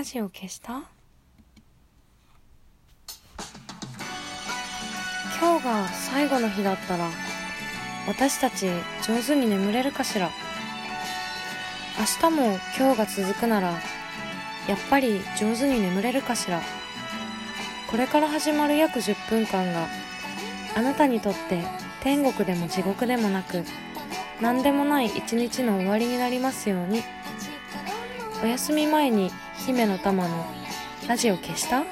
ラジオ消した？今日が最後の日だったら私たち上手に眠れるかしら？明日も今日が続くならやっぱり上手に眠れるかしら？これから始まる約10分間があなたにとって天国でも地獄でもなく何でもない一日の終わりになりますように。お休み前に姫の玉のラジオ消した？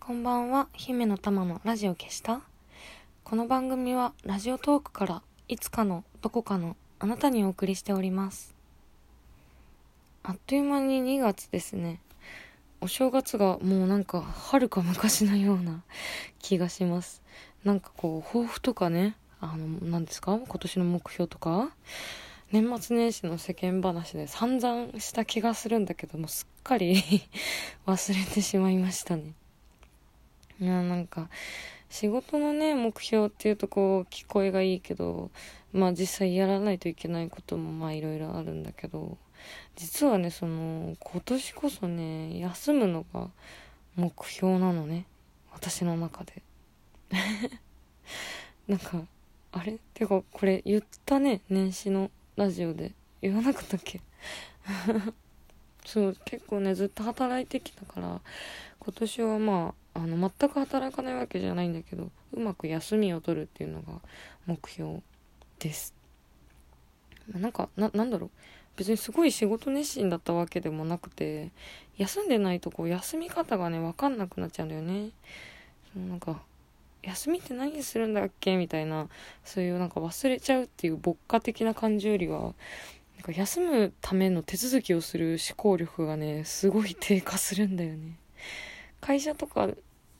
こんばんは姫の玉のラジオ消した？この番組はラジオトークからいつかのどこかのあなたにお送りしております。あっという間に2月ですね。お正月がもうなんか遥か昔のような気がします。なんかこう抱負とかねあの何ですか？今年の目標とか？年末年始の世間話で散々した気がするんだけどもすっかり 忘れてしまいましたね。いやなんか仕事のね目標っていうとこう聞こえがいいけどまあ実際やらないといけないこともまあいろいろあるんだけど実はねその今年こそね休むのが目標なのね。私の中で。なんかあれ？てかこれ言ったね年始のラジオで。言わなかったっけ？そう結構ねずっと働いてきたから今年はまああの全く働かないわけじゃないんだけどうまく休みを取るっていうのが目標です。なんかななんだろう？別にすごい仕事熱心だったわけでもなくて休んでないとこう休み方がね分かんなくなっちゃうんだよね。そのなんか休みって何するんだっけ？みたいなそういうなんか忘れちゃうっていう牧歌的な感じよりはなんか休むための手続きをする思考力がねすごい低下するんだよね。会社とか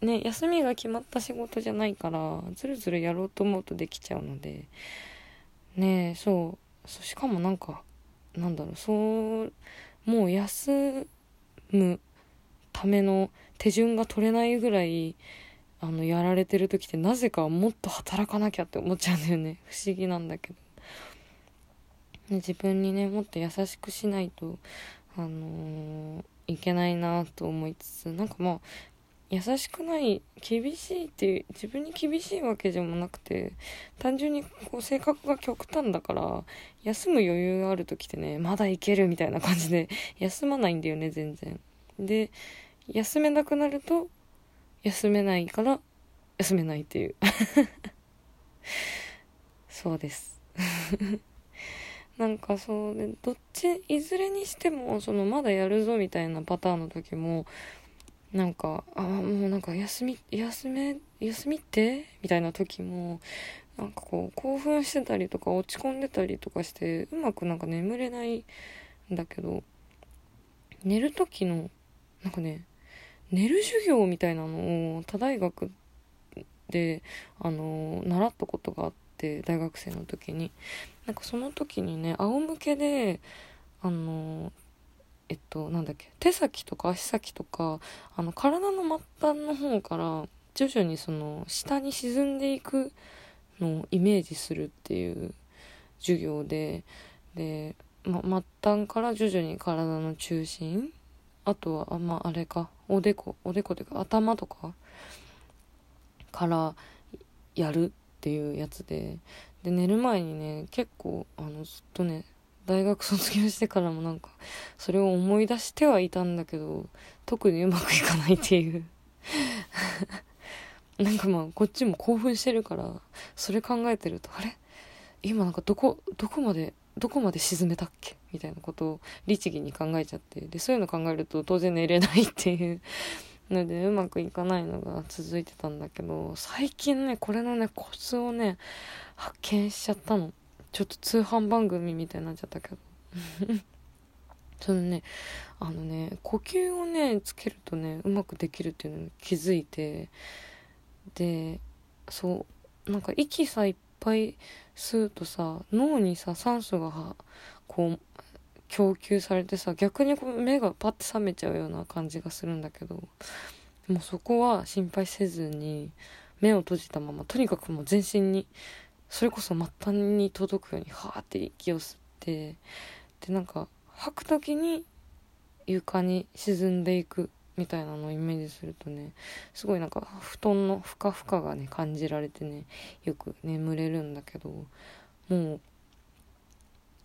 ね休みが決まった仕事じゃないからずるずるやろうと思うとできちゃうので。ねえそう。しかもなんかなんだろうそうもう休むための手順が取れないぐらいあのやられてる時ってなぜかもっと働かなきゃって思っちゃうんだよね。不思議なんだけど。自分にねもっと優しくしないとあのー、いけないなと思いつつなんかまあ優しくない厳しいっていう自分に厳しいわけでもなくて単純にこう性格が極端だから休む余裕がある時ってねまだいけるみたいな感じで休まないんだよね全然。で休めなくなると休めないから休めないっていう。そうです。なんかそうでどっちいずれにしてもそのまだやるぞみたいなパターンの時もなんかあもうなんか休み休め休みってみたいな時もなんかこう興奮してたりとか落ち込んでたりとかしてうまくなんか眠れないんだけど寝る時のなんかね寝る授業みたいなのを他大学であの習ったことがあって大学生の時に。なんかその時にね仰向けであのえっとなんだっけ手先とか足先とかあの体の末端の方から徐々にその下に沈んでいくのをイメージするっていう授業でで、ま、末端から徐々に体の中心あとはあまああれか。おでこおでこというか頭とかからやるっていうやつでで寝る前にね結構あのずっとね大学卒業してからもなんかそれを思い出してはいたんだけど特にうまくいかないっていう。なんかまあこっちも興奮してるからそれ考えてるとあれ？今なんかどこどこまでどこまで沈めたっけ？みたいなことを律儀に考えちゃってでそういうの考えると当然寝れないっていう のでうまくいかないのが続いてたんだけど最近ねこれのねコツをね発見しちゃったの。ちょっと通販番組みたいになっちゃったけど そのねあのね呼吸をねつけるとねうまくできるっていうのに気づいてでそうなんか息さいっぱい吸うとさ脳にさ酸素がこう供給されてさ逆にこう目がパッて覚めちゃうような感じがするんだけどもそこは心配せずに目を閉じたままとにかくもう全身にそれこそ末端に届くようにはーって息を吸ってでなんか吐く時に床に沈んでいくみたいなのをイメージするとねすごいなんか布団のふかふかがね感じられてねよく眠れるんだけどもう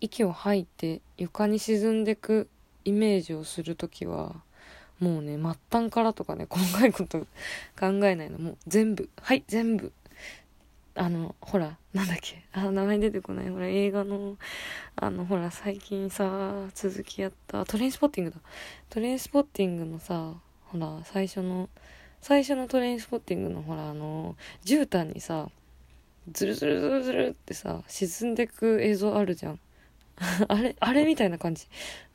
息を吐いて床に沈んでくイメージをする時はもうね末端からとかね 細かいこと考えないの。もう全部。はい全部。あのほらなんだっけ。あ名前出てこない。ほら映画のあのほら最近さ続きやった。トレインスポッティングだ。トレインスポッティングのさほら最初の最初のトレインスポッティングのほらあの絨毯にさズルズルズルズルってさ沈んでく映像あるじゃん。あれあれみたいな感じ。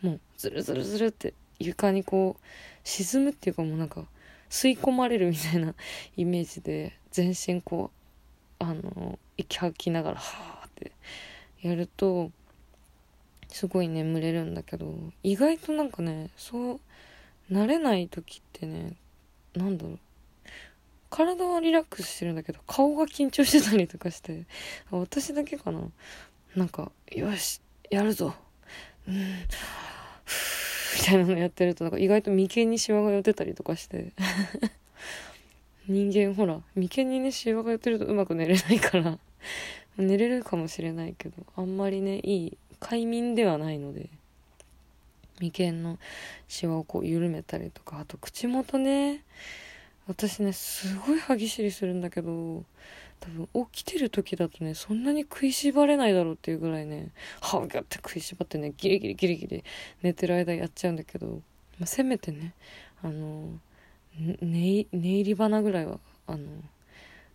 もうズルズルズルって床にこう沈むっていうかもうなんか吸い込まれるみたいな イメージで全身こうあの息吐きながらはーってやるとすごい眠れるんだけど意外となんかねそう慣れない時ってねなんだろう。体はリラックスしてるんだけど顔が緊張してたりとかして私だけかな。なんかよしやるぞ。うん。みたいなのやってるとなんか意外と眉間にシワが寄ってたりとかして。人間ほら眉間にねシワが寄ってるとうまく寝れないから。寝れるかもしれないけどあんまりねいい快眠ではないので。眉間のシワをこう緩めたりとか。あと口元ね。私ねすごい歯ぎしりするんだけど多分起きてる時だとねそんなに食いしばれないだろうっていうぐらいね歯をギャって食いしばってねギリギリギリギリ寝てる間やっちゃうんだけど、まあ、せめてねあの寝入り花ぐらいはあの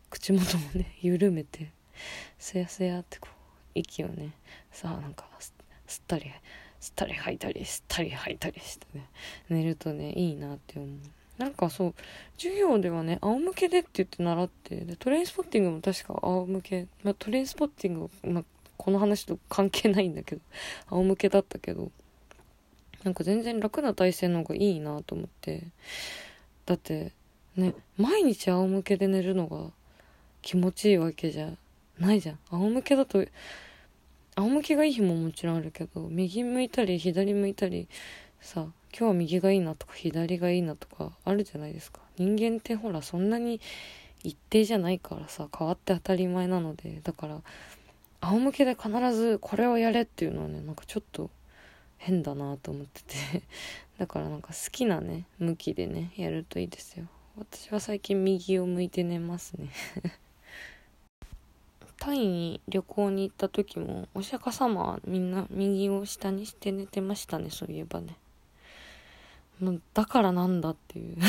口元もね 緩めてすやすやってこう息をねさあなんか吸ったり吸ったり吐いたり吸ったり吐いたりしてね寝るとねいいなって思う。なんかそう授業ではね仰向けでって言って習ってでトレインスポッティングも確か仰向け、まあ、トレインスポッティング、まあ、この話と関係ないんだけど 仰向けだったけどなんか全然楽な体勢の方がいいなと思って。だってね毎日仰向けで寝るのが気持ちいいわけじゃないじゃん。仰向けだと仰向けがいい日ももちろんあるけど右向いたり左向いたりさ今日は右がいいなとか左がいいなとかあるじゃないですか。人間ってほらそんなに一定じゃないからさ変わって当たり前なので。だから仰向けで必ずこれをやれっていうのはねなんかちょっと変だなと思ってて。だからなんか好きなね向きでねやるといいですよ。私は最近右を向いて寝ますね。タイに旅行に行った時もお釈迦様はみんな右を下にして寝てましたねそういえばね。だからなんだっていう。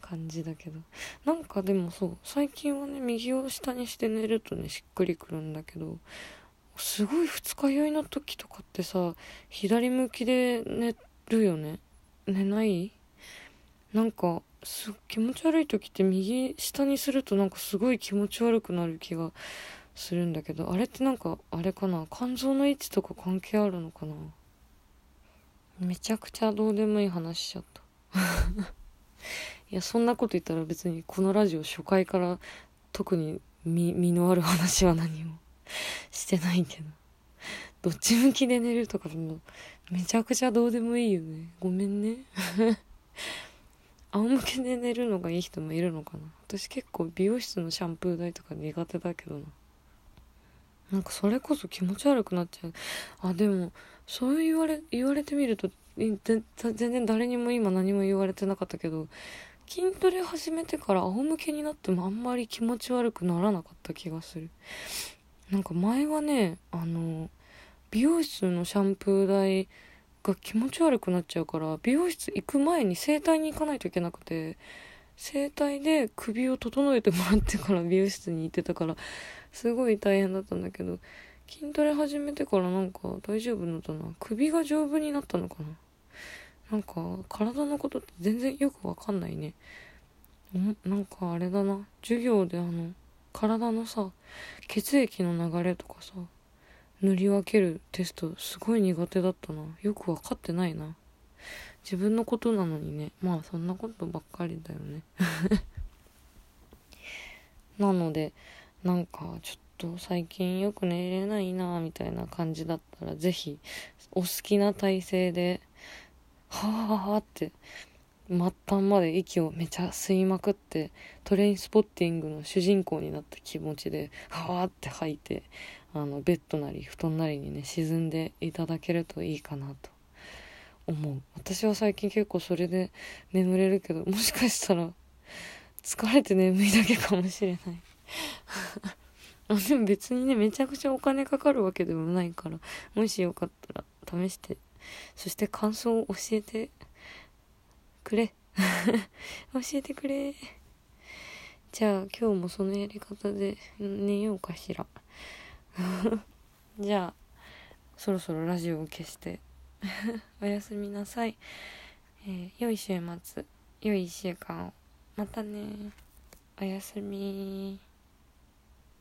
感じだけど。なんかでもそう最近はね右を下にして寝るとねしっくりくるんだけどすごい二日酔いの時とかってさ左向きで寝るよね？寝ない？なんかす気持ち悪い時って右下にするとなんかすごい気持ち悪くなる気がするんだけどあれってなんかあれかな？肝臓の位置とか関係あるのかな？めちゃくちゃどうでもいい話しちゃった。いやそんなこと言ったら別にこのラジオ初回から特に身のある話は何も してないけど。どっち向きで寝るとかもめちゃくちゃどうでもいいよね。ごめんね。仰向けで寝るのがいい人もいるのかな。私結構美容室のシャンプー台とか苦手だけどな。なんかそれこそ気持ち悪くなっちゃう。あでもそう言われ言われてみると全然誰にも今何も言われてなかったけど筋トレ始めてから仰向けになってもあんまり気持ち悪くならなかった気がする。なんか前はねあの美容室のシャンプー台が気持ち悪くなっちゃうから美容室行く前に整体に行かないといけなくて整体で首を整えてもらってから美容室に行ってたからすごい大変だったんだけど筋トレ始めてからなんか大丈夫だったな。首が丈夫になったのかな。なんか体のことって全然よくわかんないね。んなんかあれだな。授業であの体のさ血液の流れとかさ塗り分けるテストすごい苦手だったな。よく分かってないな。自分のことなのにね。まあそんなことばっかりだよね。なのでなんかちょっと最近よく寝れないなみたいな感じだったら是非お好きな体勢ではあはあって末端まで息をめちゃ吸いまくってトレインスポッティングの主人公になった気持ちではあって吐いてあのベッドなり布団なりにね沈んでいただけるといいかなと。思う。私は最近結構それで眠れるけどもしかしたら疲れて眠いだけかもしれない。でも別にねめちゃくちゃお金かかるわけでもないからもしよかったら試してそして感想を教えてくれ。教えてくれ。じゃあ今日もそのやり方で寝ようかしら。じゃあそろそろラジオを消しておやすみなさい、えー、良い週末良い1週間を。またねおやすみ